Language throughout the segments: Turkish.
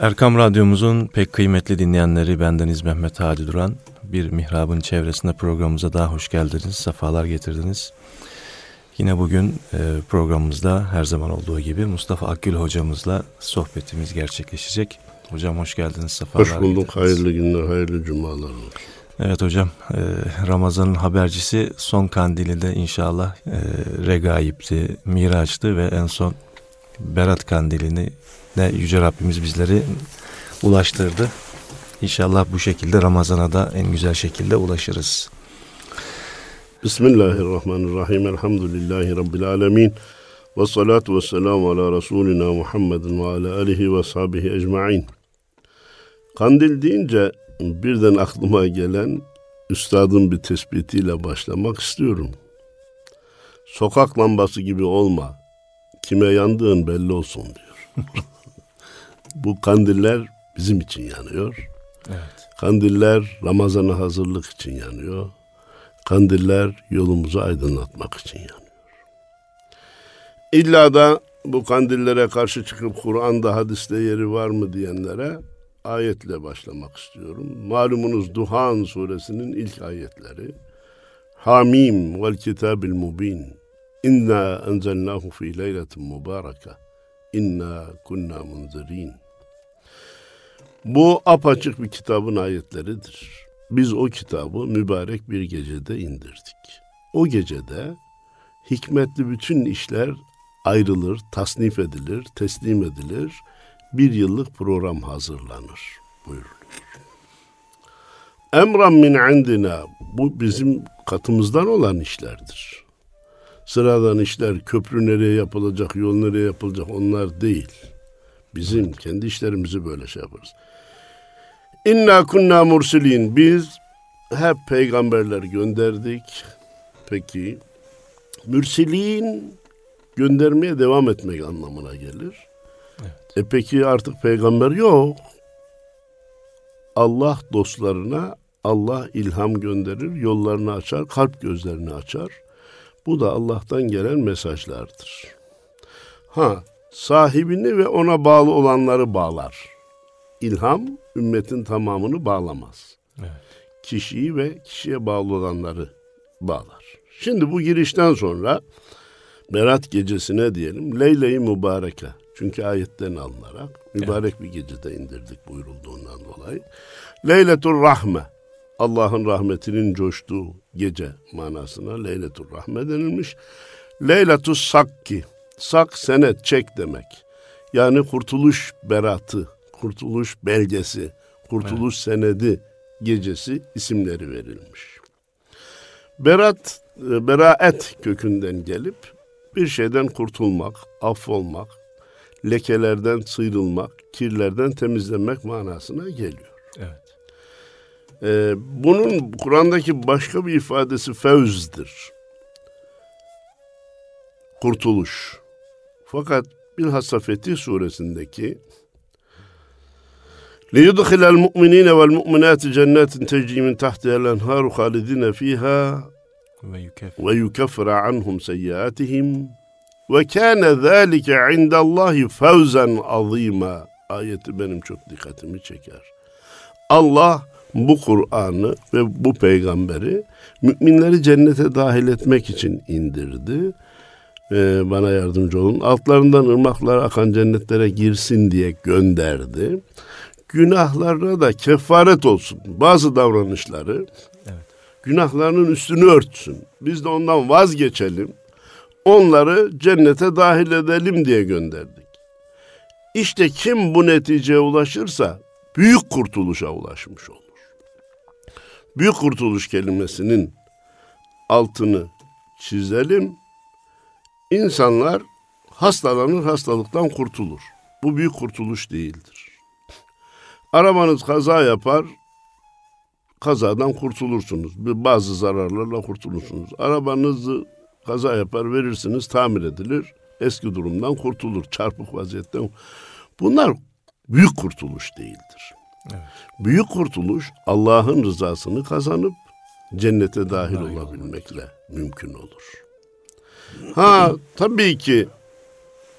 Erkam Radyomuzun pek kıymetli dinleyenleri bendeniz Mehmet Hadi Duran. Bir mihrabın çevresinde programımıza daha hoş geldiniz, sefalar getirdiniz. Yine bugün e, programımızda her zaman olduğu gibi Mustafa Akgül hocamızla sohbetimiz gerçekleşecek. Hocam hoş geldiniz, sefalar Hoş bulduk, getirdiniz. hayırlı günler, hayırlı cumalar olsun. Evet hocam, e, Ramazan'ın habercisi son kandili de inşallah e, regaipti, miraçtı ve en son Berat kandilini de Yüce Rabbimiz bizleri ulaştırdı. İnşallah bu şekilde Ramazan'a da en güzel şekilde ulaşırız. Bismillahirrahmanirrahim. Elhamdülillahi Rabbil alemin. Ve salatu ve selamu ala Resulina Muhammedin ve ala alihi ve sahbihi ecma'in. Kandil deyince birden aklıma gelen üstadın bir tespitiyle başlamak istiyorum. Sokak lambası gibi olma. Kime yandığın belli olsun diyor. Bu kandiller bizim için yanıyor. Evet. Kandiller Ramazan'a hazırlık için yanıyor. Kandiller yolumuzu aydınlatmak için yanıyor. İlla da bu kandillere karşı çıkıp Kur'an'da hadiste yeri var mı diyenlere ayetle başlamak istiyorum. Malumunuz Duhan suresinin ilk ayetleri. Hamim vel kitabil mubin. İnna enzelnahu fi leyletin mübareke. İnna kunna munzirin. Bu apaçık bir kitabın ayetleridir. Biz o kitabı mübarek bir gecede indirdik. O gecede hikmetli bütün işler ayrılır, tasnif edilir, teslim edilir. Bir yıllık program hazırlanır buyuruluyor. Emran min indina bu bizim katımızdan olan işlerdir. Sıradan işler köprü nereye yapılacak, yol nereye yapılacak onlar değil. Bizim kendi işlerimizi böyle şey yaparız. İnna kunna mursilin. Biz hep peygamberler gönderdik. Peki mürsilin göndermeye devam etmek anlamına gelir. Evet. E peki artık peygamber yok. Allah dostlarına Allah ilham gönderir, yollarını açar, kalp gözlerini açar. Bu da Allah'tan gelen mesajlardır. Ha, sahibini ve ona bağlı olanları bağlar. İlham ümmetin tamamını bağlamaz. Evet. Kişiyi ve kişiye bağlı olanları bağlar. Şimdi bu girişten sonra Berat gecesine diyelim Leyle-i Mübareke. Çünkü ayetten alınarak mübarek evet. bir gecede indirdik buyurulduğundan dolayı. Leyletur Rahme. Allah'ın rahmetinin coştuğu gece manasına Leyletur Rahme denilmiş. Leyletus Sakki. Sak senet çek demek. Yani kurtuluş beratı kurtuluş belgesi, kurtuluş evet. senedi gecesi isimleri verilmiş. Berat, e, beraet kökünden gelip bir şeyden kurtulmak, affolmak, lekelerden sıyrılmak, kirlerden temizlenmek manasına geliyor. Evet. Ee, bunun Kur'an'daki başka bir ifadesi fevzdir. Kurtuluş. Fakat bilhassa Fetih suresindeki ليدخل المؤمنين والمؤمنات جنات تجري من تحتها الأنهار خالدين فيها ويكفر عنهم سيئاتهم وكان ذلك عند الله فوزا azima ayeti benim çok dikkatimi çeker. Allah bu Kur'an'ı ve bu peygamberi müminleri cennete dahil etmek için indirdi. Ee, bana yardımcı olun. Altlarından ırmaklar akan cennetlere girsin diye gönderdi günahlarına da kefaret olsun. Bazı davranışları evet. günahlarının üstünü örtsün. Biz de ondan vazgeçelim. Onları cennete dahil edelim diye gönderdik. İşte kim bu neticeye ulaşırsa büyük kurtuluşa ulaşmış olur. Büyük kurtuluş kelimesinin altını çizelim. İnsanlar hastalanır, hastalıktan kurtulur. Bu büyük kurtuluş değildir. Arabanız kaza yapar, kazadan kurtulursunuz. Bazı zararlarla kurtulursunuz. Arabanızı kaza yapar verirsiniz, tamir edilir. Eski durumdan kurtulur, çarpık vaziyetten. Bunlar büyük kurtuluş değildir. Evet. Büyük kurtuluş Allah'ın rızasını kazanıp cennete dahil Allah olabilmekle Allah. mümkün olur. Ha tabii ki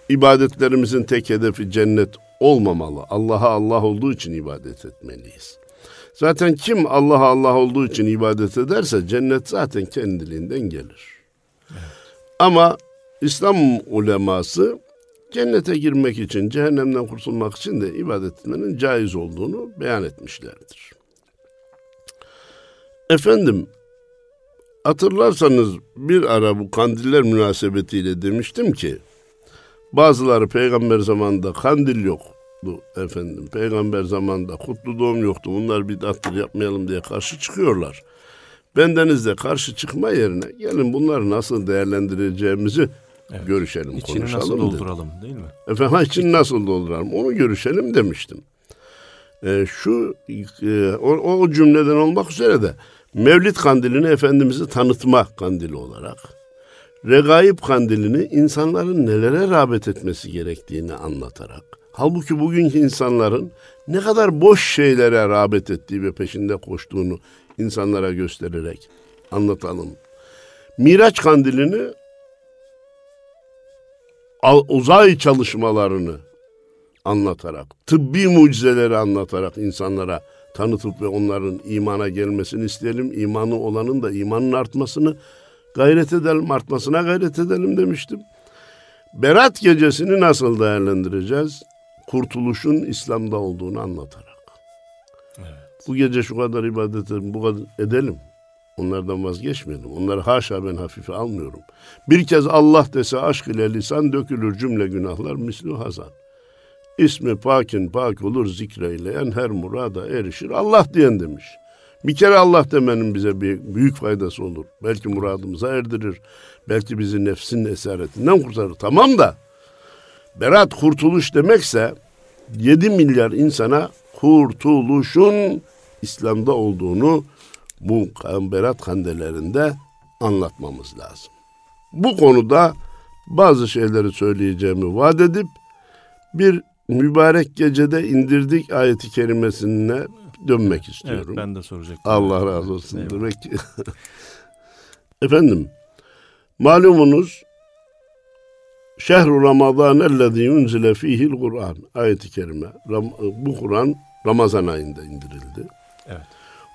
ibadetlerimizin tek hedefi cennet olmamalı. Allah'a Allah olduğu için ibadet etmeliyiz. Zaten kim Allah'a Allah olduğu için ibadet ederse cennet zaten kendiliğinden gelir. Evet. Ama İslam uleması cennete girmek için, cehennemden kurtulmak için de ibadet etmenin caiz olduğunu beyan etmişlerdir. Efendim, hatırlarsanız bir ara bu kandiller münasebetiyle demiştim ki, bazıları peygamber zamanında kandil yoktu efendim. Peygamber zamanında kutlu doğum yoktu. Bunlar bidattır yapmayalım diye karşı çıkıyorlar. Bendeniz de karşı çıkma yerine gelin bunları nasıl değerlendireceğimizi evet. görüşelim, İçini konuşalım. nasıl dolduralım dedi. değil mi? Efendim içini nasıl dolduralım onu görüşelim demiştim. Ee, şu e, o, o cümleden olmak üzere de Mevlid kandilini Efendimiz'i tanıtma kandili olarak, Regaib kandilini insanların nelere rağbet etmesi gerektiğini anlatarak, halbuki bugünkü insanların ne kadar boş şeylere rağbet ettiği ve peşinde koştuğunu insanlara göstererek anlatalım. Miraç kandilini uzay çalışmalarını anlatarak, tıbbi mucizeleri anlatarak insanlara tanıtıp ve onların imana gelmesini isteyelim. İmanı olanın da imanın artmasını gayret edelim, artmasına gayret edelim demiştim. Berat gecesini nasıl değerlendireceğiz? Kurtuluşun İslam'da olduğunu anlatarak. Evet. Bu gece şu kadar ibadet edelim, bu kadar edelim. Onlardan vazgeçmeyelim. Onları haşa ben hafife almıyorum. Bir kez Allah dese aşk ile lisan dökülür cümle günahlar misli hazan. İsmi pakin pak olur zikreyleyen her murada erişir. Allah diyen demiş. Bir kere Allah demenin bize bir büyük faydası olur. Belki muradımıza erdirir. Belki bizi nefsin esaretinden kurtarır. Tamam da berat kurtuluş demekse 7 milyar insana kurtuluşun İslam'da olduğunu bu berat kandelerinde anlatmamız lazım. Bu konuda bazı şeyleri söyleyeceğimi vaat edip bir mübarek gecede indirdik ayeti kerimesine dönmek istiyorum. Evet, ben de soracaktım. Allah razı olsun. Evet. Demek ki Efendim malumunuz Şehru Ramazan ellezî unzile fîhil Kur'an ayeti kerime. Bu Kur'an Ramazan ayında indirildi. Evet.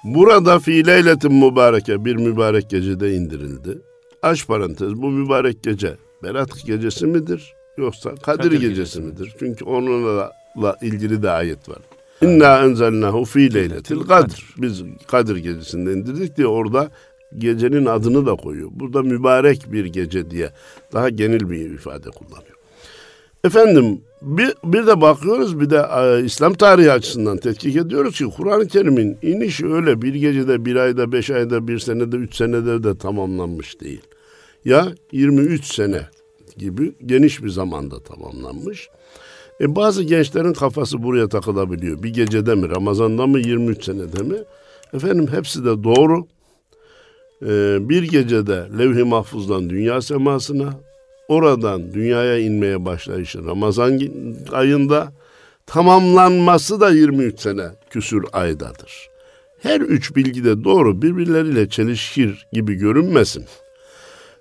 Burada fi leyletin mübareke bir mübarek gecede indirildi. Aç parantez bu mübarek gece Berat gecesi midir yoksa Kadir, Kadir gecesi, gecesi midir? Çünkü onunla ilgili de ayet var. İnna enzelnahu fi leyletil kadr. Biz Kadir gecesinde indirdik diye orada gecenin adını da koyuyor. Burada mübarek bir gece diye daha genel bir ifade kullanıyor. Efendim bir, bir de bakıyoruz bir de e, İslam tarihi açısından tetkik ediyoruz ki Kur'an-ı Kerim'in inişi öyle bir gecede, bir ayda, beş ayda, bir senede, üç senede de tamamlanmış değil. Ya 23 sene gibi geniş bir zamanda tamamlanmış. E bazı gençlerin kafası buraya takılabiliyor. Bir gecede mi, Ramazan'da mı, 23 senede mi? Efendim hepsi de doğru. Ee, bir gecede levh-i mahfuzdan dünya semasına, oradan dünyaya inmeye başlayışı Ramazan ayında, tamamlanması da 23 sene küsür aydadır. Her üç bilgi de doğru, birbirleriyle çelişkir gibi görünmesin.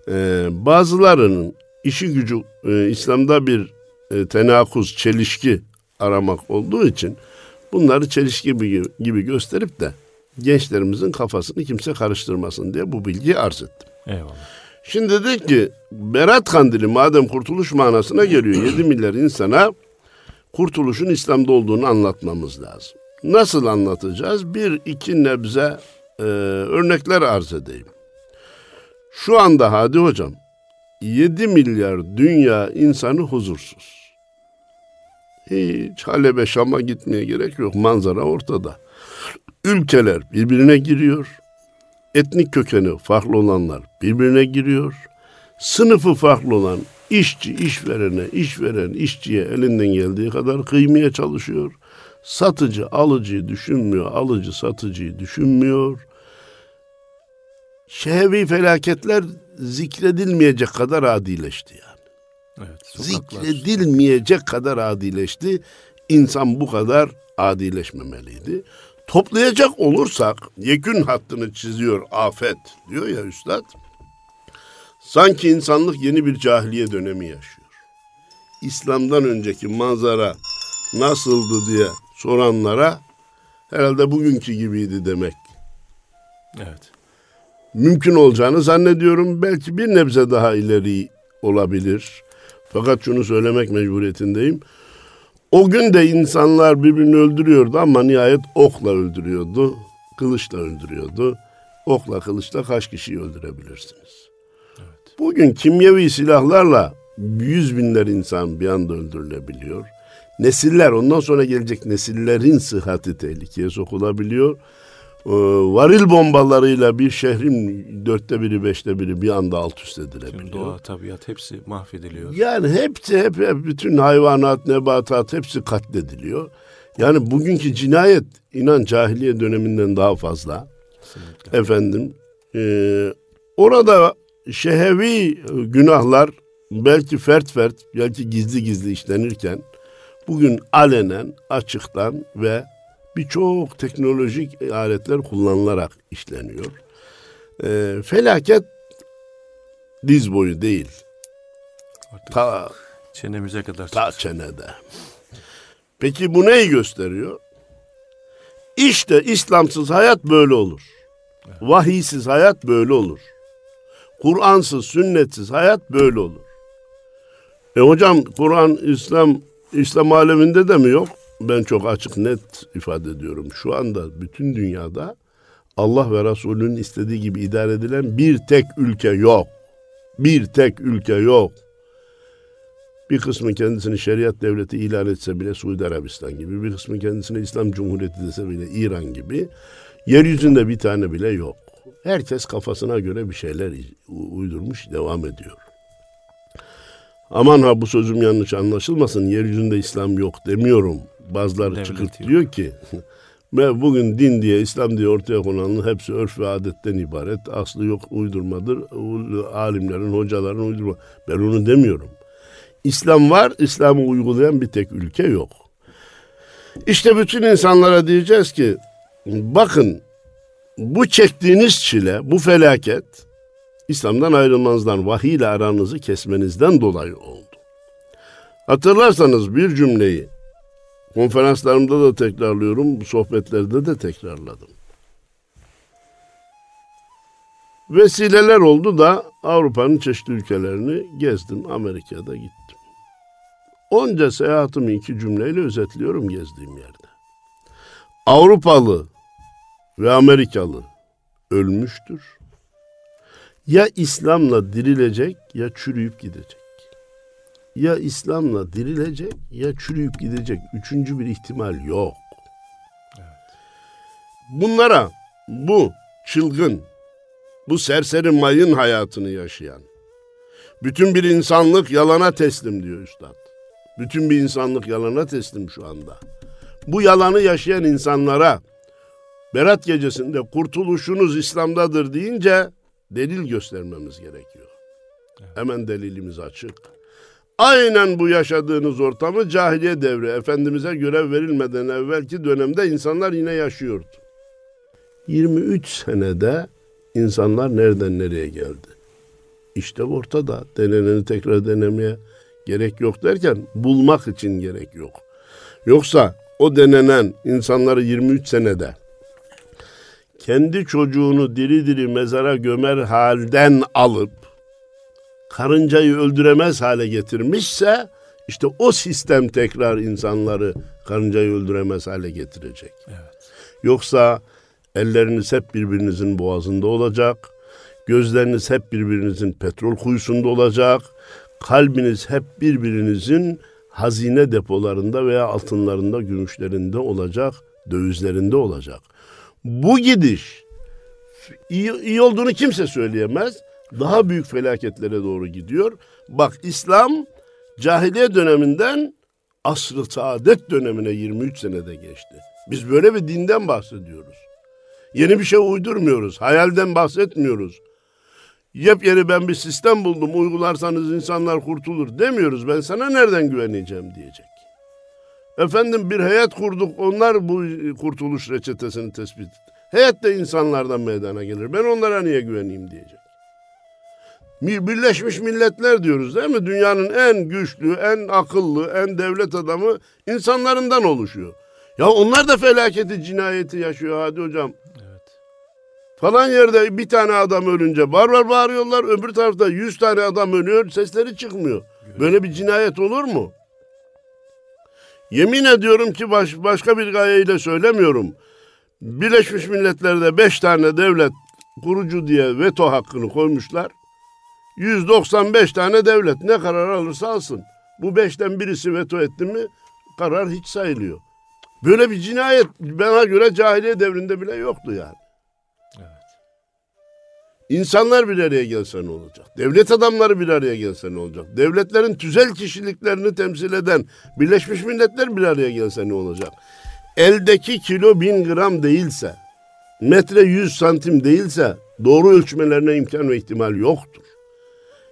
Ee, bazılarının işi gücü e, İslam'da bir e, tenakuz, çelişki aramak olduğu için bunları çelişki gibi, gibi gösterip de gençlerimizin kafasını kimse karıştırmasın diye bu bilgiyi arz ettim. Eyvallah. Şimdi dedik ki Berat Kandili madem kurtuluş manasına geliyor 7 milyar insana kurtuluşun İslam'da olduğunu anlatmamız lazım. Nasıl anlatacağız? Bir iki nebze e, örnekler arz edeyim. Şu anda Hadi Hocam 7 milyar dünya insanı huzursuz. Hiç Halep'e Şam'a gitmeye gerek yok. Manzara ortada. Ülkeler birbirine giriyor. Etnik kökeni farklı olanlar birbirine giriyor. Sınıfı farklı olan işçi işverene, işveren işçiye elinden geldiği kadar kıymaya çalışıyor. Satıcı alıcıyı düşünmüyor, alıcı satıcıyı düşünmüyor. Şehvi felaketler zikredilmeyecek kadar adileşti yani. Evet, Zikredilmeyecek kadar adileşti. İnsan bu kadar adileşmemeliydi. Toplayacak olursak yekün hattını çiziyor afet diyor ya üstad. Sanki insanlık yeni bir cahiliye dönemi yaşıyor. İslam'dan önceki manzara nasıldı diye soranlara herhalde bugünkü gibiydi demek. Evet. Mümkün olacağını zannediyorum. Belki bir nebze daha ileri olabilir. Fakat şunu söylemek mecburiyetindeyim. O gün de insanlar birbirini öldürüyordu ama nihayet okla öldürüyordu. Kılıçla öldürüyordu. Okla kılıçla kaç kişiyi öldürebilirsiniz? Evet. Bugün kimyevi silahlarla yüz binler insan bir anda öldürülebiliyor. Nesiller ondan sonra gelecek nesillerin sıhhati tehlikeye sokulabiliyor. Ee, varil bombalarıyla bir şehrin dörtte biri beşte biri bir anda alt üst edilebiliyor. Tüm doğa, tabiat hepsi mahvediliyor. Yani hepsi hep, hep bütün hayvanat, nebatat hepsi katlediliyor. Yani bugünkü cinayet inan cahiliye döneminden daha fazla. Kesinlikle. Efendim e, orada şehevi günahlar belki fert fert belki gizli gizli işlenirken bugün alenen açıktan ve birçok teknolojik aletler kullanılarak işleniyor. E, felaket diz boyu değil. Artık ta çenemize kadar. Ta çenede. Peki bu neyi gösteriyor? İşte İslamsız hayat böyle olur. Evet. Vahiysiz hayat böyle olur. Kur'ansız, sünnetsiz hayat böyle olur. E hocam Kur'an, İslam, İslam aleminde de mi yok? Ben çok açık net ifade ediyorum. Şu anda bütün dünyada Allah ve Resulünün istediği gibi idare edilen bir tek ülke yok. Bir tek ülke yok. Bir kısmı kendisini şeriat devleti ilan etse bile Suudi Arabistan gibi, bir kısmı kendisine İslam Cumhuriyeti dese bile İran gibi, yeryüzünde bir tane bile yok. Herkes kafasına göre bir şeyler uydurmuş, devam ediyor. Aman ha bu sözüm yanlış anlaşılmasın, yeryüzünde İslam yok demiyorum. Bazıları Devlet çıkıp yok. diyor ki, ve bugün din diye, İslam diye ortaya konanın hepsi örf ve adetten ibaret. Aslı yok, uydurmadır. Alimlerin, hocaların uydurma. Ben onu demiyorum. İslam var, İslam'ı uygulayan bir tek ülke yok. İşte bütün insanlara diyeceğiz ki bakın bu çektiğiniz çile, bu felaket İslam'dan ayrılmanızdan, vahiy ile aranızı kesmenizden dolayı oldu. Hatırlarsanız bir cümleyi konferanslarımda da tekrarlıyorum, sohbetlerde de tekrarladım. Vesileler oldu da Avrupa'nın çeşitli ülkelerini gezdim, Amerika'da gittim. Onca seyahatimi iki cümleyle özetliyorum gezdiğim yerde. Avrupalı ve Amerikalı ölmüştür. Ya İslam'la dirilecek ya çürüyüp gidecek. Ya İslam'la dirilecek ya çürüyüp gidecek. Üçüncü bir ihtimal yok. Bunlara bu çılgın, bu serseri mayın hayatını yaşayan, bütün bir insanlık yalana teslim diyor üstad. Bütün bir insanlık yalana teslim şu anda. Bu yalanı yaşayan insanlara Berat gecesinde kurtuluşunuz İslam'dadır deyince delil göstermemiz gerekiyor. Evet. Hemen delilimiz açık. Aynen bu yaşadığınız ortamı cahiliye devri Efendimiz'e görev verilmeden evvelki dönemde insanlar yine yaşıyordu. 23 senede insanlar nereden nereye geldi? İşte ortada. Deneneni tekrar denemeye gerek yok derken bulmak için gerek yok. Yoksa o denenen insanları 23 senede kendi çocuğunu diri diri mezara gömer halden alıp karıncayı öldüremez hale getirmişse işte o sistem tekrar insanları karıncayı öldüremez hale getirecek. Evet. Yoksa elleriniz hep birbirinizin boğazında olacak. Gözleriniz hep birbirinizin petrol kuyusunda olacak. Kalbiniz hep birbirinizin hazine depolarında veya altınlarında, gümüşlerinde olacak, dövizlerinde olacak. Bu gidiş iyi, iyi olduğunu kimse söyleyemez. Daha büyük felaketlere doğru gidiyor. Bak İslam cahiliye döneminden asr-ı saadet dönemine 23 senede geçti. Biz böyle bir dinden bahsediyoruz. Yeni bir şey uydurmuyoruz. Hayalden bahsetmiyoruz. Yepyeni ben bir sistem buldum uygularsanız insanlar kurtulur demiyoruz. Ben sana nereden güveneceğim diyecek. Efendim bir heyet kurduk onlar bu kurtuluş reçetesini tespit etti. Heyet de insanlardan meydana gelir. Ben onlara niye güveneyim diyecek. Birleşmiş Milletler diyoruz değil mi? Dünyanın en güçlü, en akıllı, en devlet adamı insanlarından oluşuyor. Ya onlar da felaketi, cinayeti yaşıyor hadi hocam. Evet. Falan yerde bir tane adam ölünce bar var bağırıyorlar. Öbür tarafta yüz tane adam ölüyor. Sesleri çıkmıyor. Böyle bir cinayet olur mu? Yemin ediyorum ki baş, başka bir gayeyle söylemiyorum. Birleşmiş Milletler'de beş tane devlet kurucu diye veto hakkını koymuşlar. 195 tane devlet ne karar alırsa alsın. Bu beşten birisi veto etti mi karar hiç sayılıyor. Böyle bir cinayet bana göre cahiliye devrinde bile yoktu yani. Evet. İnsanlar bir araya gelse ne olacak? Devlet adamları bir araya gelse ne olacak? Devletlerin tüzel kişiliklerini temsil eden Birleşmiş Milletler bir araya gelse ne olacak? Eldeki kilo bin gram değilse, metre yüz santim değilse doğru ölçmelerine imkan ve ihtimal yoktur.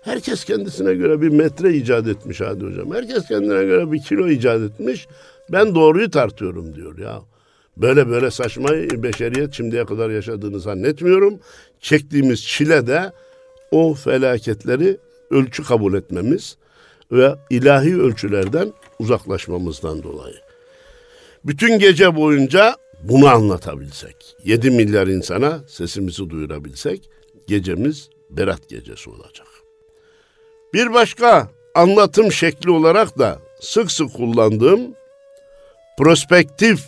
Herkes kendisine göre bir metre icat etmiş hadi hocam. Herkes kendine göre bir kilo icat etmiş. Ben doğruyu tartıyorum diyor ya. Böyle böyle saçma beşeriyet şimdiye kadar yaşadığını zannetmiyorum. Çektiğimiz çile de o felaketleri ölçü kabul etmemiz ve ilahi ölçülerden uzaklaşmamızdan dolayı. Bütün gece boyunca bunu anlatabilsek, 7 milyar insana sesimizi duyurabilsek gecemiz berat gecesi olacak. Bir başka anlatım şekli olarak da sık sık kullandığım prospektif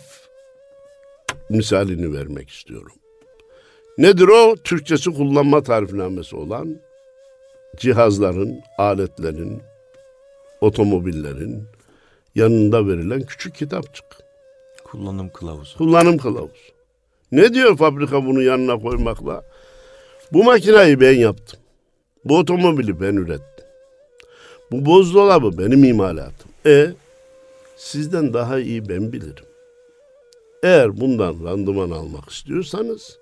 misalini vermek istiyorum. Nedir o? Türkçesi kullanma tarifnamesi olan cihazların, aletlerin, otomobillerin yanında verilen küçük kitapçık. Kullanım kılavuzu. Kullanım kılavuzu. Ne diyor fabrika bunu yanına koymakla? Bu makinayı ben yaptım. Bu otomobili ben ürettim. Bu buzdolabı benim imalatım. E sizden daha iyi ben bilirim. Eğer bundan randıman almak istiyorsanız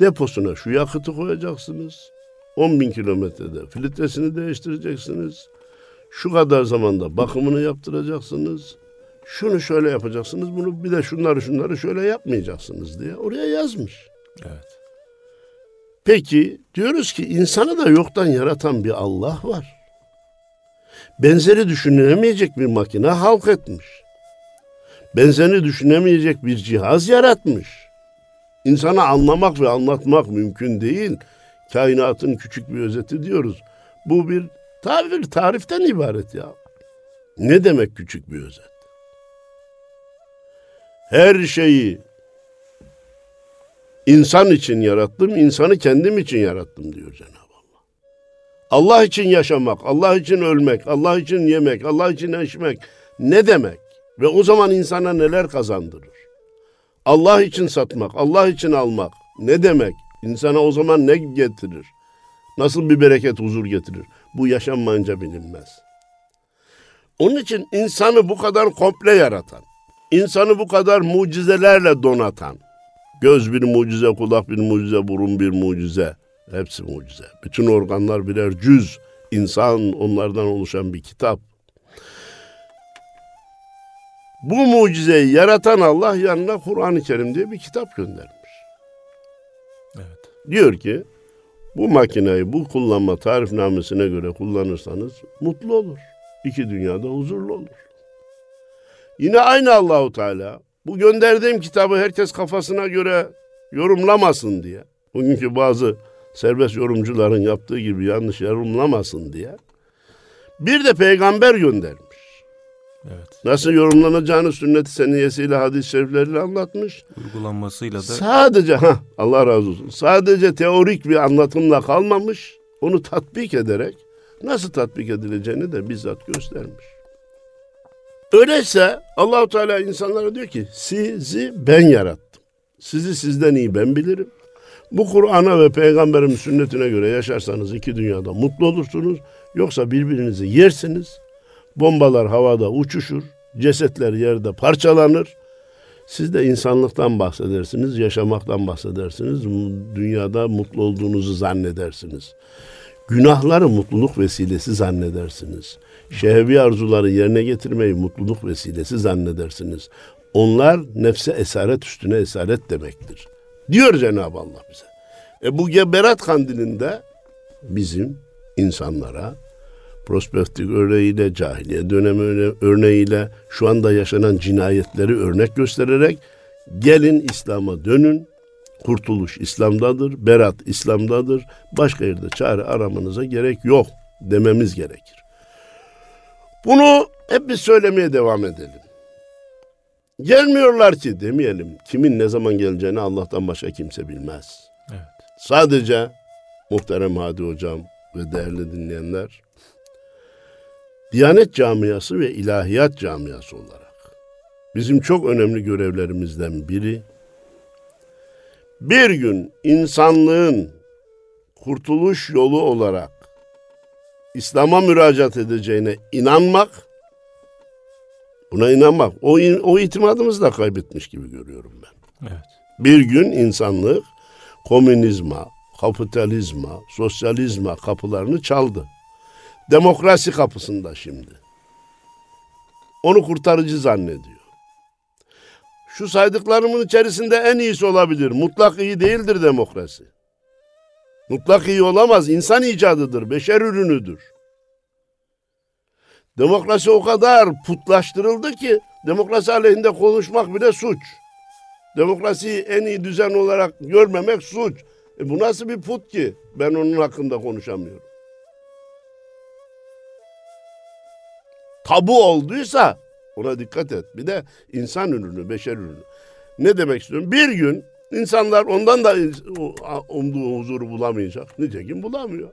deposuna şu yakıtı koyacaksınız. 10 bin kilometrede filtresini değiştireceksiniz. Şu kadar zamanda bakımını yaptıracaksınız. Şunu şöyle yapacaksınız. Bunu bir de şunları şunları şöyle yapmayacaksınız diye oraya yazmış. Evet. Peki diyoruz ki insanı da yoktan yaratan bir Allah var benzeri düşünülemeyecek bir makine halk etmiş. Benzeri düşünemeyecek bir cihaz yaratmış. İnsana anlamak ve anlatmak mümkün değil. Kainatın küçük bir özeti diyoruz. Bu bir tabir, tariften ibaret ya. Ne demek küçük bir özet? Her şeyi insan için yarattım, insanı kendim için yarattım diyor Cenab-ı Allah için yaşamak, Allah için ölmek, Allah için yemek, Allah için içmek ne demek? Ve o zaman insana neler kazandırır? Allah için satmak, Allah için almak ne demek? İnsana o zaman ne getirir? Nasıl bir bereket, huzur getirir? Bu yaşanmayınca bilinmez. Onun için insanı bu kadar komple yaratan, insanı bu kadar mucizelerle donatan, göz bir mucize, kulak bir mucize, burun bir mucize, Hepsi mucize. Bütün organlar birer cüz. İnsan onlardan oluşan bir kitap. Bu mucizeyi yaratan Allah yanına Kur'an-ı Kerim diye bir kitap göndermiş. Evet. Diyor ki bu makineyi bu kullanma tarifnamesine göre kullanırsanız mutlu olur. İki dünyada huzurlu olur. Yine aynı Allahu Teala bu gönderdiğim kitabı herkes kafasına göre yorumlamasın diye. Bugünkü bazı serbest yorumcuların yaptığı gibi yanlış yorumlamasın diye bir de peygamber göndermiş. Evet. Nasıl yorumlanacağını sünnet-i seniyesiyle hadis-i şerifleriyle anlatmış. Uygulanmasıyla da. Sadece ha Allah razı olsun. Sadece teorik bir anlatımla kalmamış. Onu tatbik ederek nasıl tatbik edileceğini de bizzat göstermiş. Öyleyse Allahu Teala insanlara diyor ki sizi ben yarattım. Sizi sizden iyi ben bilirim. Bu Kur'an'a ve peygamberin sünnetine göre yaşarsanız iki dünyada mutlu olursunuz. Yoksa birbirinizi yersiniz. Bombalar havada uçuşur. Cesetler yerde parçalanır. Siz de insanlıktan bahsedersiniz, yaşamaktan bahsedersiniz. Dünyada mutlu olduğunuzu zannedersiniz. Günahları mutluluk vesilesi zannedersiniz. Şehvi arzuları yerine getirmeyi mutluluk vesilesi zannedersiniz. Onlar nefse esaret üstüne esaret demektir. Diyor Cenab-ı Allah bize. E bu geberat kandilinde bizim insanlara prospektif örneğiyle, cahiliye dönemi örneğiyle şu anda yaşanan cinayetleri örnek göstererek gelin İslam'a dönün, kurtuluş İslam'dadır, berat İslam'dadır, başka yerde çare aramanıza gerek yok dememiz gerekir. Bunu hep biz söylemeye devam edelim. Gelmiyorlar ki demeyelim. Kimin ne zaman geleceğini Allah'tan başka kimse bilmez. Evet. Sadece muhterem Hadi Hocam ve değerli dinleyenler, Diyanet camiası ve ilahiyat camiası olarak bizim çok önemli görevlerimizden biri, bir gün insanlığın kurtuluş yolu olarak İslam'a müracaat edeceğine inanmak, buna inanmak, o, o itimadımızı da kaybetmiş gibi görüyorum ben. Evet. Bir gün insanlık komünizma, kapitalizma, sosyalizma kapılarını çaldı. Demokrasi kapısında şimdi. Onu kurtarıcı zannediyor. Şu saydıklarımın içerisinde en iyisi olabilir. Mutlak iyi değildir demokrasi. Mutlak iyi olamaz. İnsan icadıdır, beşer ürünüdür. Demokrasi o kadar putlaştırıldı ki demokrasi aleyhinde konuşmak bile suç. Demokrasiyi en iyi düzen olarak görmemek suç. E bu nasıl bir put ki? Ben onun hakkında konuşamıyorum. Tabu olduysa ona dikkat et. Bir de insan ürünü, beşer ürünü. Ne demek istiyorum? Bir gün insanlar ondan da umduğu huzuru bulamayacak. Nitekim bulamıyor.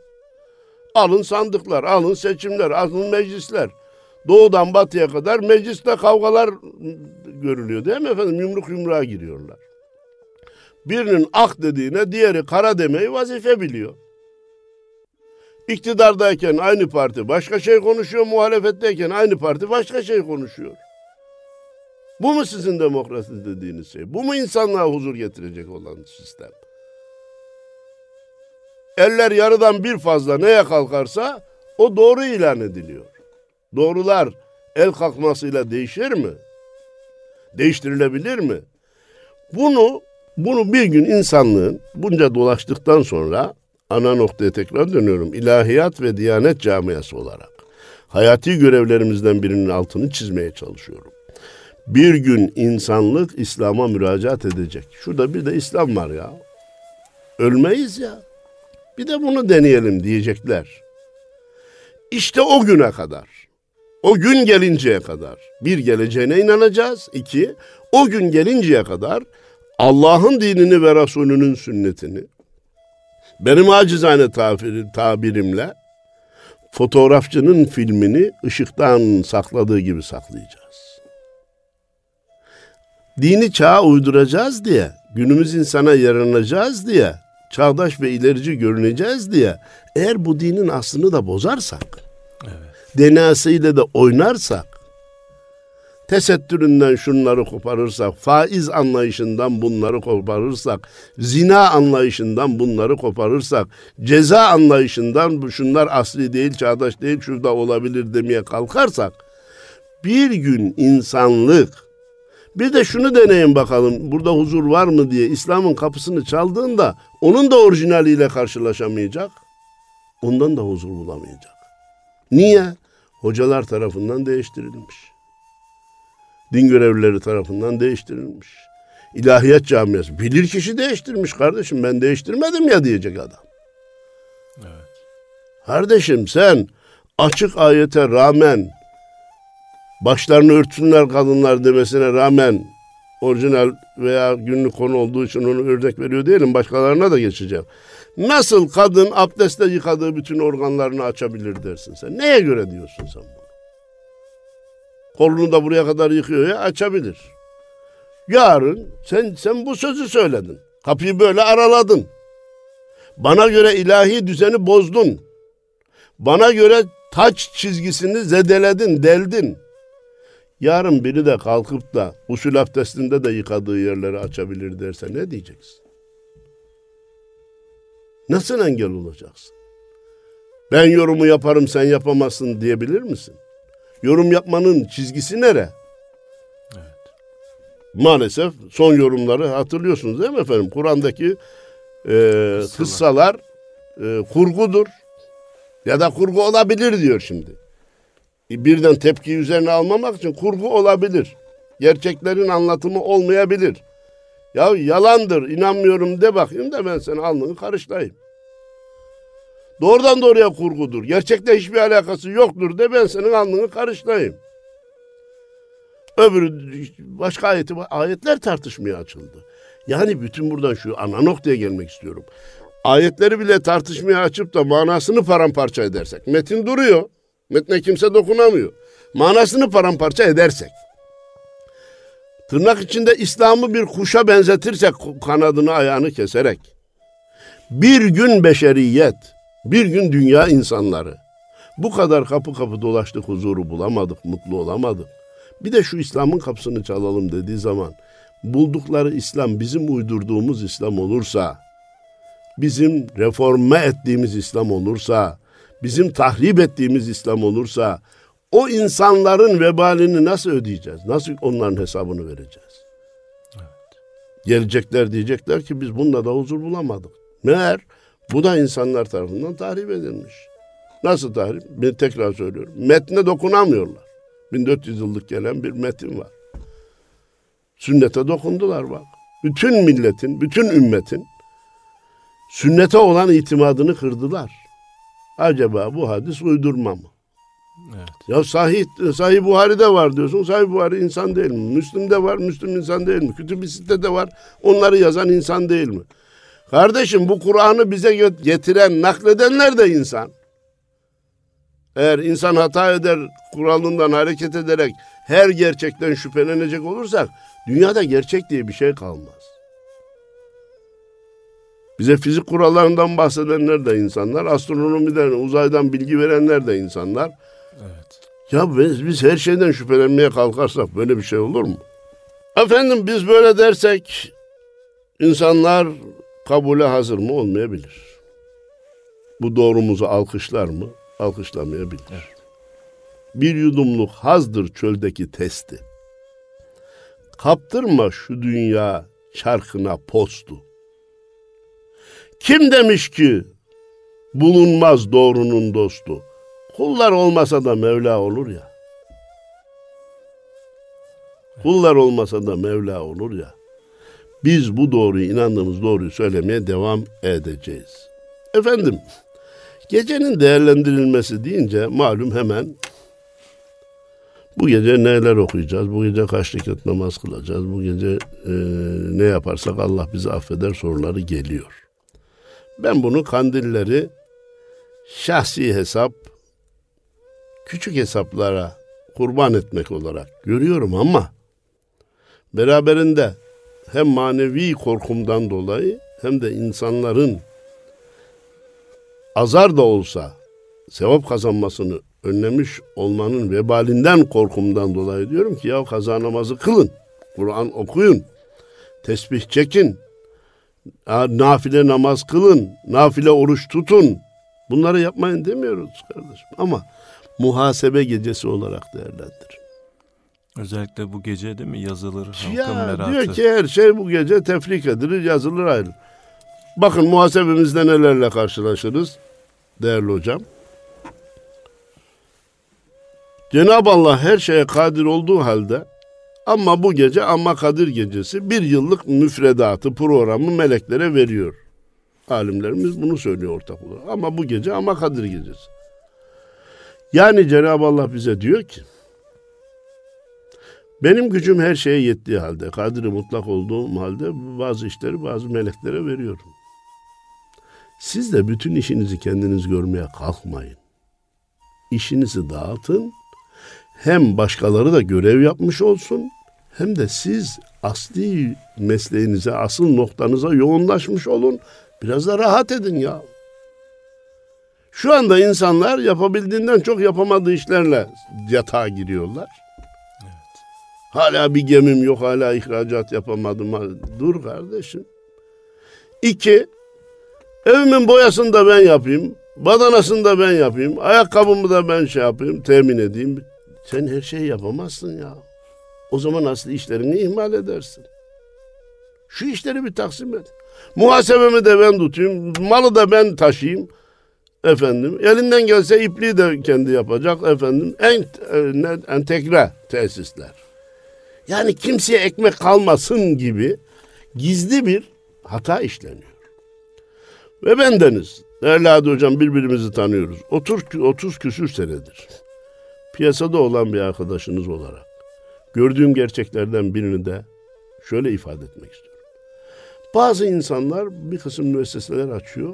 Alın sandıklar, alın seçimler, alın meclisler. Doğudan batıya kadar mecliste kavgalar görülüyor değil mi efendim? Yumruk yumruğa giriyorlar. Birinin ak dediğine diğeri kara demeyi vazife biliyor. İktidardayken aynı parti başka şey konuşuyor, muhalefetteyken aynı parti başka şey konuşuyor. Bu mu sizin demokrasi dediğiniz şey? Bu mu insanlığa huzur getirecek olan sistem? Eller yarıdan bir fazla neye kalkarsa o doğru ilan ediliyor. Doğrular el kalkmasıyla değişir mi? Değiştirilebilir mi? Bunu bunu bir gün insanlığın bunca dolaştıktan sonra ana noktaya tekrar dönüyorum. İlahiyat ve Diyanet camiası olarak hayati görevlerimizden birinin altını çizmeye çalışıyorum. Bir gün insanlık İslam'a müracaat edecek. Şurada bir de İslam var ya. Ölmeyiz ya. Bir de bunu deneyelim diyecekler. İşte o güne kadar, o gün gelinceye kadar bir geleceğine inanacağız. İki, o gün gelinceye kadar Allah'ın dinini ve Resulünün sünnetini benim acizane tabir, tabirimle fotoğrafçının filmini ışıktan sakladığı gibi saklayacağız. Dini çağa uyduracağız diye, günümüz insana yaranacağız diye, çağdaş ve ilerici görüneceğiz diye eğer bu dinin aslını da bozarsak, evet. DNA'sıyla da oynarsak, tesettüründen şunları koparırsak, faiz anlayışından bunları koparırsak, zina anlayışından bunları koparırsak, ceza anlayışından bu şunlar asli değil, çağdaş değil, şurada olabilir demeye kalkarsak, bir gün insanlık, bir de şunu deneyin bakalım, burada huzur var mı diye İslam'ın kapısını çaldığında, onun da orijinaliyle karşılaşamayacak, ondan da huzur bulamayacak. Niye? Hocalar tarafından değiştirilmiş din görevlileri tarafından değiştirilmiş. İlahiyat camiası bilir kişi değiştirmiş kardeşim ben değiştirmedim ya diyecek adam. Evet. Kardeşim sen açık ayete rağmen başlarını örtsünler kadınlar demesine rağmen orijinal veya günlük konu olduğu için onu örnek veriyor değilim. Başkalarına da geçeceğim. Nasıl kadın abdestle yıkadığı bütün organlarını açabilir dersin sen? Neye göre diyorsun sen bunu? kolunu da buraya kadar yıkıyor ya açabilir. Yarın sen sen bu sözü söyledin. Kapıyı böyle araladın. Bana göre ilahi düzeni bozdun. Bana göre taç çizgisini zedeledin, deldin. Yarın biri de kalkıp da usul abdestinde de yıkadığı yerleri açabilir derse ne diyeceksin? Nasıl engel olacaksın? Ben yorumu yaparım sen yapamazsın diyebilir misin? yorum yapmanın çizgisi nere? Evet. Maalesef son yorumları hatırlıyorsunuz değil mi efendim? Kur'an'daki e, kıssalar e, kurgudur. Ya da kurgu olabilir diyor şimdi. E, birden tepki üzerine almamak için kurgu olabilir. Gerçeklerin anlatımı olmayabilir. Ya yalandır, inanmıyorum de bakayım da ben senin alnını karışlayayım. Doğrudan doğruya kurgudur. Gerçekte hiçbir alakası yoktur de ben senin alnını karışlayayım. Öbürü başka ayeti, ayetler tartışmaya açıldı. Yani bütün buradan şu ana noktaya gelmek istiyorum. Ayetleri bile tartışmaya açıp da manasını paramparça edersek. Metin duruyor. Metne kimse dokunamıyor. Manasını paramparça edersek. Tırnak içinde İslam'ı bir kuşa benzetirsek kanadını ayağını keserek. Bir gün beşeriyet, bir gün dünya insanları. Bu kadar kapı kapı dolaştık huzuru bulamadık, mutlu olamadık. Bir de şu İslam'ın kapısını çalalım dediği zaman buldukları İslam bizim uydurduğumuz İslam olursa, bizim reforme ettiğimiz İslam olursa, bizim tahrip ettiğimiz İslam olursa o insanların vebalini nasıl ödeyeceğiz? Nasıl onların hesabını vereceğiz? Evet. Gelecekler diyecekler ki biz bununla da huzur bulamadık. Meğer bu da insanlar tarafından tahrip edilmiş. Nasıl tahrip? Ben tekrar söylüyorum. Metne dokunamıyorlar. 1400 yıllık gelen bir metin var. Sünnete dokundular bak. Bütün milletin, bütün ümmetin sünnete olan itimadını kırdılar. Acaba bu hadis uydurma mı? Evet. Ya sahih, sahih Buhari'de var diyorsun. Sahih Buhari insan değil mi? Müslim'de var, Müslüm insan değil mi? Kütüb-i Sitte'de var. Onları yazan insan değil mi? Kardeşim bu Kur'an'ı bize getiren, nakledenler de insan. Eğer insan hata eder, kuralından hareket ederek her gerçekten şüphelenecek olursak dünyada gerçek diye bir şey kalmaz. Bize fizik kurallarından bahsedenler de insanlar, astronomiden, uzaydan bilgi verenler de insanlar. Evet. Ya biz, biz her şeyden şüphelenmeye kalkarsak böyle bir şey olur mu? Efendim biz böyle dersek insanlar kabule hazır mı olmayabilir. Bu doğrumuzu alkışlar mı? Alkışlamayabilir. Evet. Bir yudumluk hazdır çöldeki testi. Kaptırma şu dünya çarkına postu. Kim demiş ki bulunmaz doğrunun dostu? Kullar olmasa da Mevla olur ya. Kullar olmasa da Mevla olur ya. Biz bu doğruyu inandığımız doğruyu söylemeye devam edeceğiz. Efendim, gecenin değerlendirilmesi deyince malum hemen bu gece neler okuyacağız, bu gece kaç rekat namaz kılacağız, bu gece e, ne yaparsak Allah bizi affeder soruları geliyor. Ben bunu kandilleri şahsi hesap, küçük hesaplara kurban etmek olarak görüyorum ama beraberinde hem manevi korkumdan dolayı hem de insanların azar da olsa sevap kazanmasını önlemiş olmanın vebalinden korkumdan dolayı diyorum ki ya kaza namazı kılın. Kur'an okuyun. Tesbih çekin nafile namaz kılın, nafile oruç tutun. Bunları yapmayın demiyoruz kardeşim. Ama muhasebe gecesi olarak değerlendirin. Özellikle bu gece değil mi yazılır ya, merakı. Diyor ki her şey bu gece tefrik edilir, yazılır ayrı. Bakın muhasebemizde nelerle karşılaşırız değerli hocam. Cenab-ı Allah her şeye kadir olduğu halde ama bu gece ama Kadir gecesi bir yıllık müfredatı, programı meleklere veriyor. Alimlerimiz bunu söylüyor ortak olarak. Ama bu gece ama Kadir gecesi. Yani Cenab-ı Allah bize diyor ki benim gücüm her şeye yettiği halde, kadri mutlak olduğum halde bazı işleri bazı meleklere veriyorum. Siz de bütün işinizi kendiniz görmeye kalkmayın. İşinizi dağıtın, hem başkaları da görev yapmış olsun hem de siz asli mesleğinize, asıl noktanıza yoğunlaşmış olun. Biraz da rahat edin ya. Şu anda insanlar yapabildiğinden çok yapamadığı işlerle yatağa giriyorlar. Evet. Hala bir gemim yok, hala ihracat yapamadım. Dur kardeşim. İki, evimin boyasını da ben yapayım, badanasını da ben yapayım, ayakkabımı da ben şey yapayım, temin edeyim. Sen her şeyi yapamazsın ya. O zaman aslı işlerini ihmal edersin. Şu işleri bir taksim et. Muhasebemi de ben tutayım, malı da ben taşıyayım. efendim elinden gelse ipliği de kendi yapacak efendim en, en entegre tesisler. Yani kimseye ekmek kalmasın gibi gizli bir hata işleniyor. Ve bendeniz değerli Hadi Hocam birbirimizi tanıyoruz. 30, 30 küsür senedir piyasada olan bir arkadaşınız olarak gördüğüm gerçeklerden birini de şöyle ifade etmek istiyorum. Bazı insanlar bir kısım müesseseler açıyor.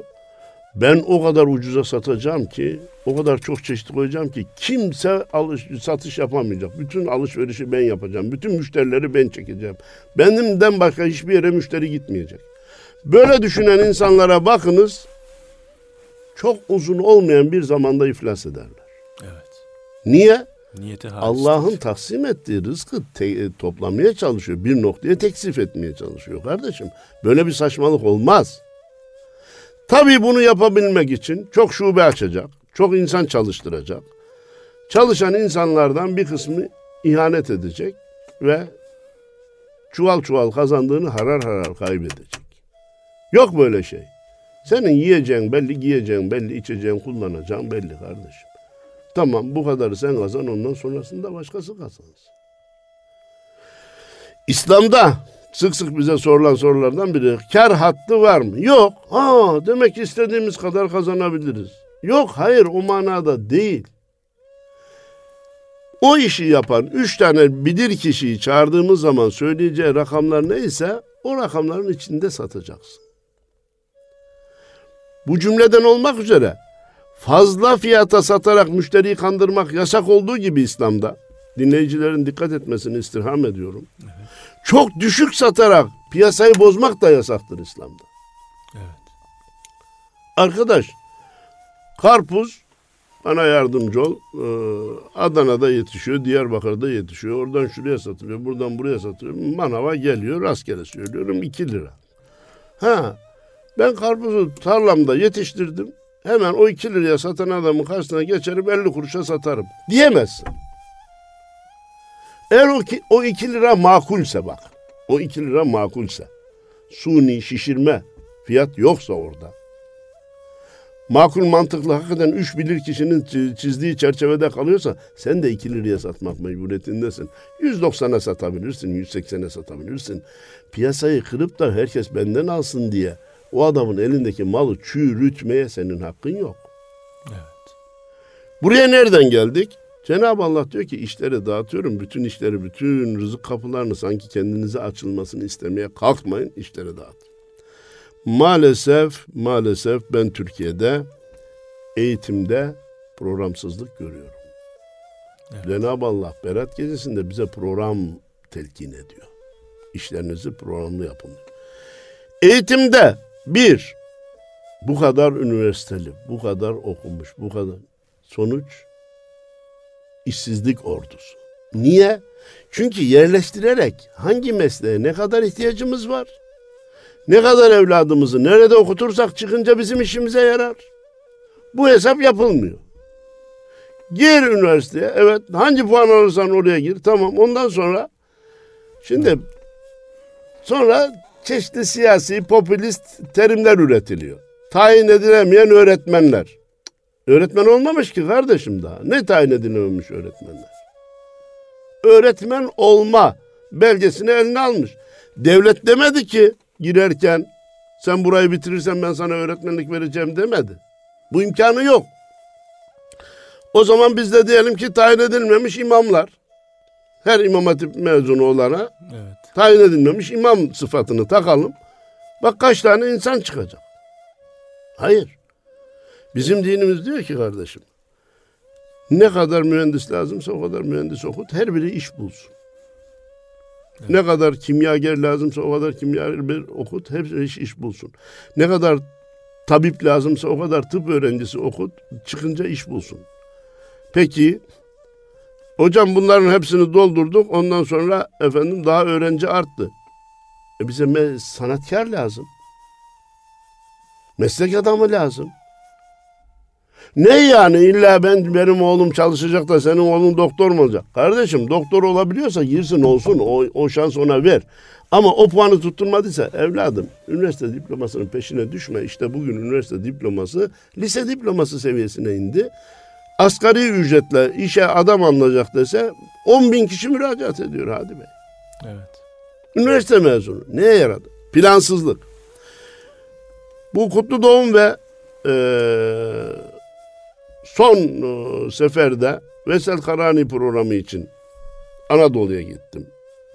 Ben o kadar ucuza satacağım ki, o kadar çok çeşit koyacağım ki kimse alış, satış yapamayacak. Bütün alışverişi ben yapacağım. Bütün müşterileri ben çekeceğim. Benimden başka hiçbir yere müşteri gitmeyecek. Böyle düşünen insanlara bakınız, çok uzun olmayan bir zamanda iflas ederler. Niye? Allah'ın taksim ettiği rızkı te- toplamaya çalışıyor. Bir noktaya teksif etmeye çalışıyor kardeşim. Böyle bir saçmalık olmaz. Tabii bunu yapabilmek için çok şube açacak. Çok insan çalıştıracak. Çalışan insanlardan bir kısmı ihanet edecek ve çuval çuval kazandığını harar harar kaybedecek. Yok böyle şey. Senin yiyeceğin belli, giyeceğin belli, içeceğin, kullanacağın belli kardeşim. Tamam bu kadarı sen kazan ondan sonrasında başkası kazansın. İslam'da sık sık bize sorulan sorulardan biri kar hattı var mı? Yok. Ha demek istediğimiz kadar kazanabiliriz. Yok hayır o manada değil. O işi yapan üç tane bilir kişiyi çağırdığımız zaman söyleyeceği rakamlar neyse o rakamların içinde satacaksın. Bu cümleden olmak üzere fazla fiyata satarak müşteriyi kandırmak yasak olduğu gibi İslam'da dinleyicilerin dikkat etmesini istirham ediyorum. Evet. Çok düşük satarak piyasayı bozmak da yasaktır İslam'da. Evet. Arkadaş karpuz bana yardımcı ol. Ee, Adana'da yetişiyor, Diyarbakır'da yetişiyor. Oradan şuraya satılıyor, buradan buraya satılıyor. Manava geliyor, rastgele söylüyorum 2 lira. Ha, ben karpuzu tarlamda yetiştirdim. Hemen o 2 liraya satan adamın karşısına geçerim 50 kuruşa satarım. Diyemezsin. Eğer o, ki, o 2 lira makulse bak. O 2 lira makulse. Suni şişirme fiyat yoksa orada. Makul mantıklı hakikaten üç bilir kişinin çizdiği çerçevede kalıyorsa sen de 2 liraya satmak mecburiyetindesin. 190'a satabilirsin, 180'e satabilirsin. Piyasayı kırıp da herkes benden alsın diye o adamın elindeki malı çürütmeye senin hakkın yok. Evet. Buraya nereden geldik? Cenab-ı Allah diyor ki işleri dağıtıyorum. Bütün işleri, bütün rızık kapılarını sanki kendinize açılmasını istemeye kalkmayın. işleri dağıt. Maalesef, maalesef ben Türkiye'de eğitimde programsızlık görüyorum. Evet. Cenab-ı Allah Berat Gecesi'nde bize program telkin ediyor. İşlerinizi programlı yapın. Eğitimde bir, bu kadar üniversiteli, bu kadar okumuş, bu kadar. Sonuç, işsizlik ordusu. Niye? Çünkü yerleştirerek hangi mesleğe ne kadar ihtiyacımız var? Ne kadar evladımızı nerede okutursak çıkınca bizim işimize yarar. Bu hesap yapılmıyor. Gir üniversiteye. Evet hangi puan alırsan oraya gir. Tamam ondan sonra şimdi sonra çeşitli siyasi popülist terimler üretiliyor. Tayin edilemeyen öğretmenler. Öğretmen olmamış ki kardeşim daha. Ne tayin edilememiş öğretmenler? Öğretmen olma belgesini eline almış. Devlet demedi ki girerken sen burayı bitirirsen ben sana öğretmenlik vereceğim demedi. Bu imkanı yok. O zaman biz de diyelim ki tayin edilmemiş imamlar. Her imam hatip mezunu olana evet tayin edilmemiş imam sıfatını takalım. Bak kaç tane insan çıkacak. Hayır. Bizim dinimiz diyor ki kardeşim. Ne kadar mühendis lazımsa o kadar mühendis okut. Her biri iş bulsun. Evet. Ne kadar kimyager lazımsa o kadar kimyager okut. Hepsi iş, iş bulsun. Ne kadar tabip lazımsa o kadar tıp öğrencisi okut. Çıkınca iş bulsun. Peki Hocam bunların hepsini doldurduk. Ondan sonra efendim daha öğrenci arttı. E bize sanatkar lazım. Meslek adamı lazım. Ne yani illa ben benim oğlum çalışacak da senin oğlun doktor mu olacak? Kardeşim doktor olabiliyorsa girsin olsun o, o şans ona ver. Ama o puanı tutturmadıysa evladım üniversite diplomasının peşine düşme. İşte bugün üniversite diploması lise diploması seviyesine indi. Asgari ücretle işe adam alınacak dese 10 bin kişi müracaat ediyor Hadi Bey. Evet. Üniversite mezunu. Neye yaradı? Plansızlık. Bu kutlu doğum ve e, son e, seferde Vesel Karani programı için Anadolu'ya gittim.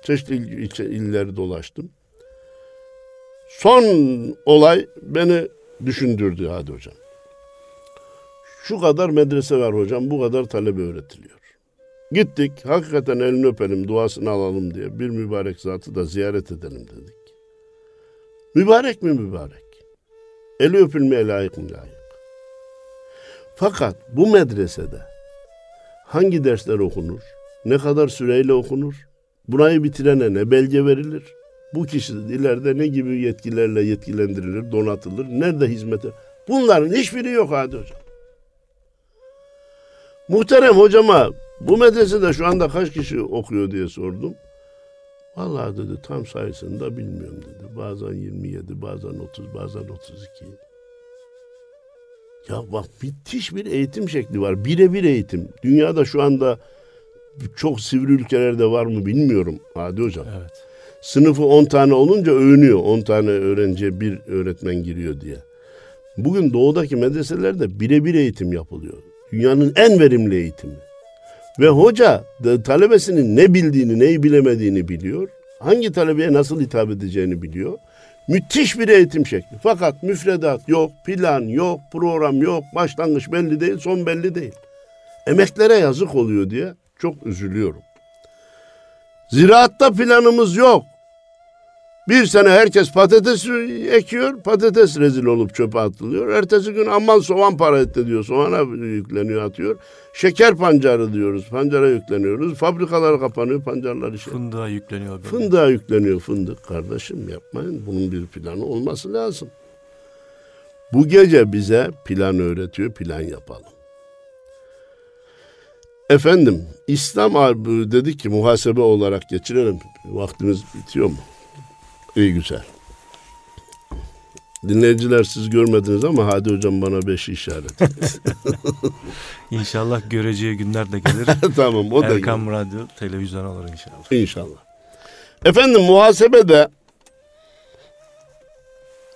Çeşitli il, illeri dolaştım. Son olay beni düşündürdü hadi hocam. Şu kadar medrese var hocam, bu kadar talebe öğretiliyor. Gittik, hakikaten elini öpelim, duasını alalım diye bir mübarek zatı da ziyaret edelim dedik. Mübarek mi mübarek? Eli öpülmeye layık mı layık? Fakat bu medresede hangi dersler okunur, ne kadar süreyle okunur, burayı bitirene ne belge verilir, bu kişi ileride ne gibi yetkilerle yetkilendirilir, donatılır, nerede hizmete? Bunların hiçbiri yok Hadi Hocam. Muhterem hocama bu medresede şu anda kaç kişi okuyor diye sordum. Vallahi dedi tam sayısını da bilmiyorum dedi. Bazen 27, bazen 30, bazen 32. Ya bak müthiş bir eğitim şekli var. Birebir eğitim. Dünyada şu anda çok sivri ülkelerde var mı bilmiyorum Hadi hocam. Evet. Sınıfı 10 tane olunca övünüyor. 10 tane öğrenciye bir öğretmen giriyor diye. Bugün doğudaki medreselerde birebir eğitim yapılıyor. Dünyanın en verimli eğitimi. Ve hoca talebesinin ne bildiğini, neyi bilemediğini biliyor. Hangi talebeye nasıl hitap edeceğini biliyor. Müthiş bir eğitim şekli. Fakat müfredat yok, plan yok, program yok, başlangıç belli değil, son belli değil. Emeklere yazık oluyor diye çok üzülüyorum. Ziraatta planımız yok. Bir sene herkes patates ekiyor, patates rezil olup çöpe atılıyor. Ertesi gün aman soğan para etti diyor, soğana yükleniyor atıyor. Şeker pancarı diyoruz, pancara yükleniyoruz. Fabrikalar kapanıyor, pancarlar işe. Fındığa yükleniyor. Böyle. Fındığa yükleniyor fındık kardeşim yapmayın. Bunun bir planı olması lazım. Bu gece bize plan öğretiyor, plan yapalım. Efendim, İslam dedik ki muhasebe olarak geçirelim. Vaktimiz bitiyor mu? İyi güzel. Dinleyiciler siz görmediniz ama Hadi Hocam bana beş işaret İnşallah göreceği günler de gelir. tamam o da Erkam Radyo televizyon olur inşallah. İnşallah. Efendim muhasebede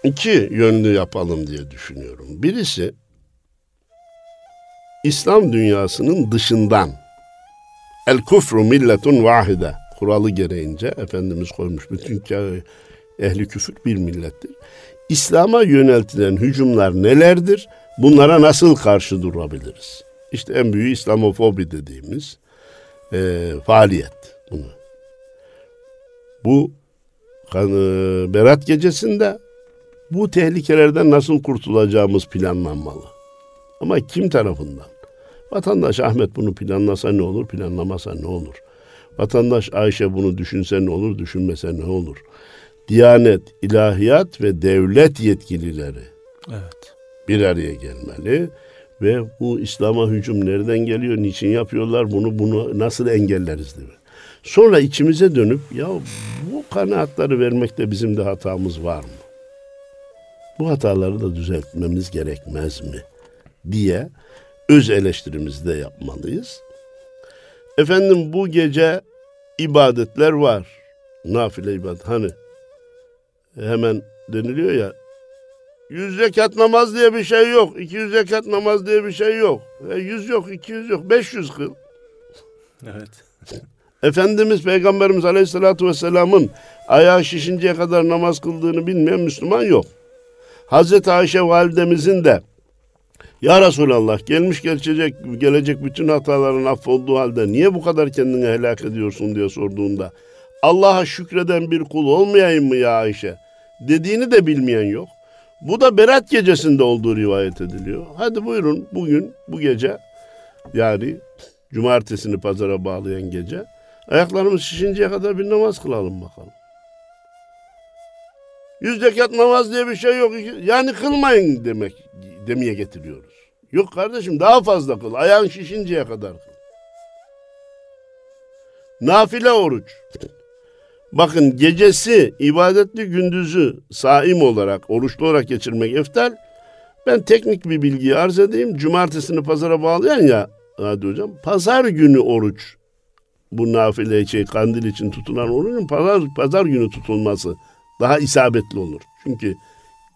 iki yönlü yapalım diye düşünüyorum. Birisi İslam dünyasının dışından el kufru milletun vahide kuralı gereğince Efendimiz koymuş bütün ehli küfür bir millettir. İslam'a yöneltilen hücumlar nelerdir? Bunlara nasıl karşı durabiliriz? İşte en büyük İslamofobi dediğimiz e, faaliyet bunu. Bu e, Berat gecesinde bu tehlikelerden nasıl kurtulacağımız planlanmalı. Ama kim tarafından? Vatandaş Ahmet bunu planlasa ne olur, planlamasa ne olur? Vatandaş Ayşe bunu düşünse ne olur, düşünmese ne olur? Diyanet, ilahiyat ve devlet yetkilileri evet. bir araya gelmeli ve bu İslam'a hücum nereden geliyor, niçin yapıyorlar bunu, bunu nasıl engelleriz diye. Sonra içimize dönüp ya bu kanaatları vermekte bizim de hatamız var mı? Bu hataları da düzeltmemiz gerekmez mi? diye öz eleştirimizi de yapmalıyız. Efendim bu gece ibadetler var. Nafile ibadet. Hani hemen deniliyor ya yüz rekat namaz diye bir şey yok. 200 rekat namaz diye bir şey yok. E, 100 yok, 200 yok. 500 kıl. Evet. Efendimiz Peygamberimiz Aleyhisselatü Vesselam'ın ayağı şişinceye kadar namaz kıldığını bilmeyen Müslüman yok. Hazreti Ayşe validemizin de ya Resulallah gelmiş geçecek gelecek bütün hataların affolduğu halde niye bu kadar kendini helak ediyorsun diye sorduğunda Allah'a şükreden bir kul olmayayım mı ya Ayşe dediğini de bilmeyen yok. Bu da Berat gecesinde olduğu rivayet ediliyor. Hadi buyurun bugün bu gece yani cumartesini pazara bağlayan gece ayaklarımız şişinceye kadar bir namaz kılalım bakalım. Yüz rekat namaz diye bir şey yok. Yani kılmayın demek demeye getiriyoruz. Yok kardeşim daha fazla kıl. Ayağın şişinceye kadar kıl. Nafile oruç. Bakın gecesi ibadetli gündüzü saim olarak, oruçlu olarak geçirmek eftal. Ben teknik bir bilgiyi arz edeyim. Cumartesini pazara bağlayan ya hadi hocam. Pazar günü oruç. Bu nafile şey kandil için tutulan orucun pazar, pazar günü tutulması daha isabetli olur. Çünkü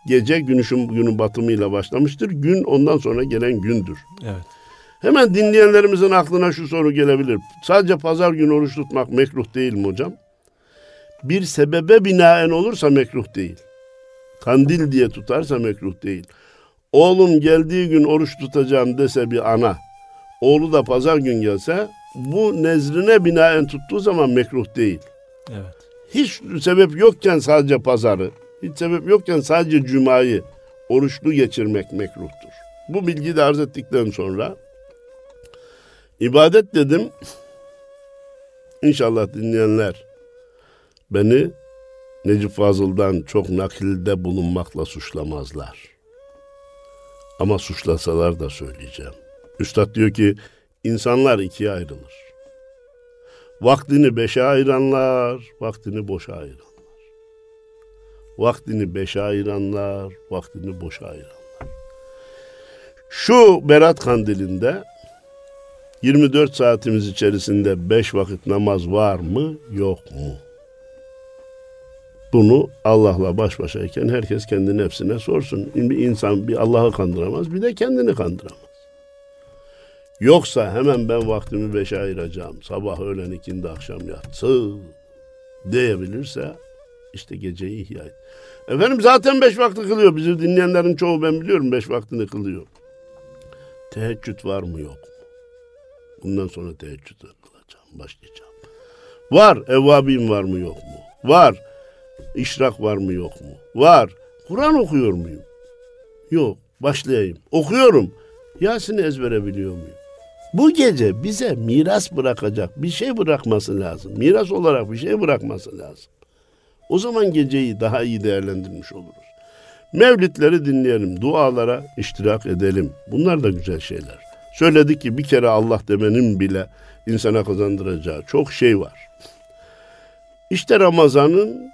gece günüşün günün batımıyla başlamıştır. Gün ondan sonra gelen gündür. Evet. Hemen dinleyenlerimizin aklına şu soru gelebilir. Sadece pazar günü oruç tutmak mekruh değil mi hocam? Bir sebebe binaen olursa mekruh değil. Kandil diye tutarsa mekruh değil. Oğlum geldiği gün oruç tutacağım dese bir ana, oğlu da pazar gün gelse bu nezrine binaen tuttuğu zaman mekruh değil. Evet. Hiç sebep yokken sadece pazarı, hiç sebep yokken sadece cumayı oruçlu geçirmek mekruhtur. Bu bilgiyi de arz ettikten sonra ibadet dedim. İnşallah dinleyenler beni Necip Fazıl'dan çok nakilde bulunmakla suçlamazlar. Ama suçlasalar da söyleyeceğim. Üstad diyor ki insanlar ikiye ayrılır. Vaktini beşe ayıranlar, vaktini boşa ayıranlar. Vaktini beşe ayıranlar, vaktini boşa ayıranlar. Şu Berat Kandili'nde 24 saatimiz içerisinde 5 vakit namaz var mı, yok mu? Bunu Allah'la baş başayken herkes kendi nefsine sorsun. Bir insan bir Allah'ı kandıramaz, bir de kendini kandıramaz. Yoksa hemen ben vaktimi beşe ayıracağım. Sabah, öğlen, ikindi, akşam yatsı diyebilirse işte geceyi ihya et. Efendim zaten beş vakti kılıyor. Bizi dinleyenlerin çoğu ben biliyorum beş vaktini kılıyor. Teheccüd var mı yok mu? Bundan sonra teheccüd kılacağım, başlayacağım. Var, evvabim var mı yok mu? Var. İşrak var mı yok mu? Var. Kur'an okuyor muyum? Yok. Başlayayım. Okuyorum. Yasin'i ezbere biliyor muyum? Bu gece bize miras bırakacak bir şey bırakması lazım. Miras olarak bir şey bırakması lazım. O zaman geceyi daha iyi değerlendirmiş oluruz. Mevlitleri dinleyelim, dualara iştirak edelim. Bunlar da güzel şeyler. Söyledik ki bir kere Allah demenin bile insana kazandıracağı çok şey var. İşte Ramazan'ın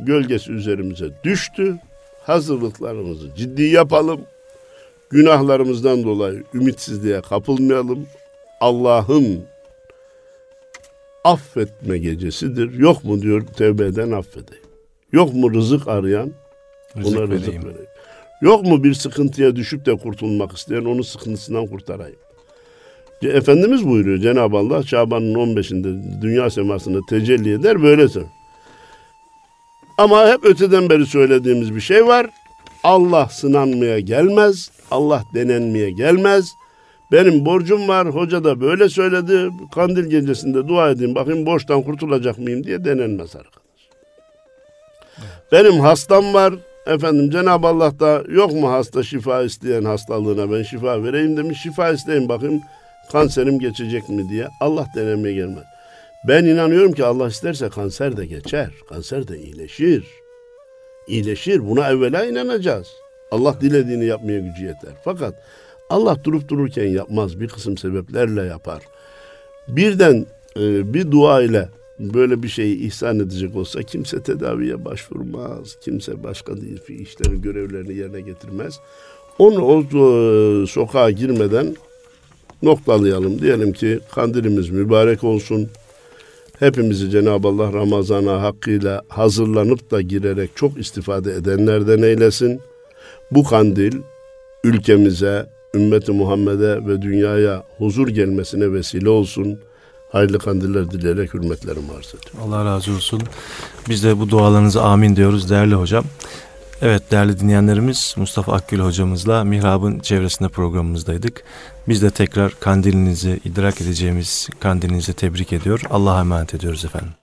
gölgesi üzerimize düştü. Hazırlıklarımızı ciddi yapalım. Günahlarımızdan dolayı ümitsizliğe kapılmayalım. Allah'ın affetme gecesidir. Yok mu diyor tevbe eden affedeyim. Yok mu rızık arayan Rızık ona rızık vereyim. vereyim. Yok mu bir sıkıntıya düşüp de kurtulmak isteyen onun sıkıntısından kurtarayım. Efendimiz buyuruyor Cenab-ı Allah Şaban'ın 15'inde dünya semasında tecelli eder böyle söyler. Ama hep öteden beri söylediğimiz bir şey var. Allah sınanmaya gelmez. Allah denenmeye gelmez. Benim borcum var. Hoca da böyle söyledi. Kandil gecesinde dua edeyim. Bakayım borçtan kurtulacak mıyım diye denenmez arkadaş. Benim hastam var. Efendim Cenab-ı Allah da yok mu hasta şifa isteyen hastalığına ben şifa vereyim demiş. Şifa isteyin bakayım kanserim geçecek mi diye. Allah denemeye gelmez. Ben inanıyorum ki Allah isterse kanser de geçer. Kanser de iyileşir. İyileşir. Buna evvela inanacağız. Allah dilediğini yapmaya gücü yeter. Fakat Allah durup dururken yapmaz. Bir kısım sebeplerle yapar. Birden e, bir dua ile böyle bir şeyi ihsan edecek olsa kimse tedaviye başvurmaz. Kimse başka işlerini, görevlerini yerine getirmez. Onu o e, sokağa girmeden noktalayalım. Diyelim ki kandilimiz mübarek olsun. Hepimizi Cenab-ı Allah Ramazan'a hakkıyla hazırlanıp da girerek çok istifade edenlerden eylesin. Bu kandil ülkemize, ümmeti Muhammed'e ve dünyaya huzur gelmesine vesile olsun. Hayırlı kandiller dileyerek hürmetlerimi arz ediyorum. Allah razı olsun. Biz de bu dualarınıza amin diyoruz değerli hocam. Evet değerli dinleyenlerimiz Mustafa Akgül hocamızla Mihrab'ın çevresinde programımızdaydık. Biz de tekrar kandilinizi idrak edeceğimiz kandilinizi tebrik ediyor. Allah'a emanet ediyoruz efendim.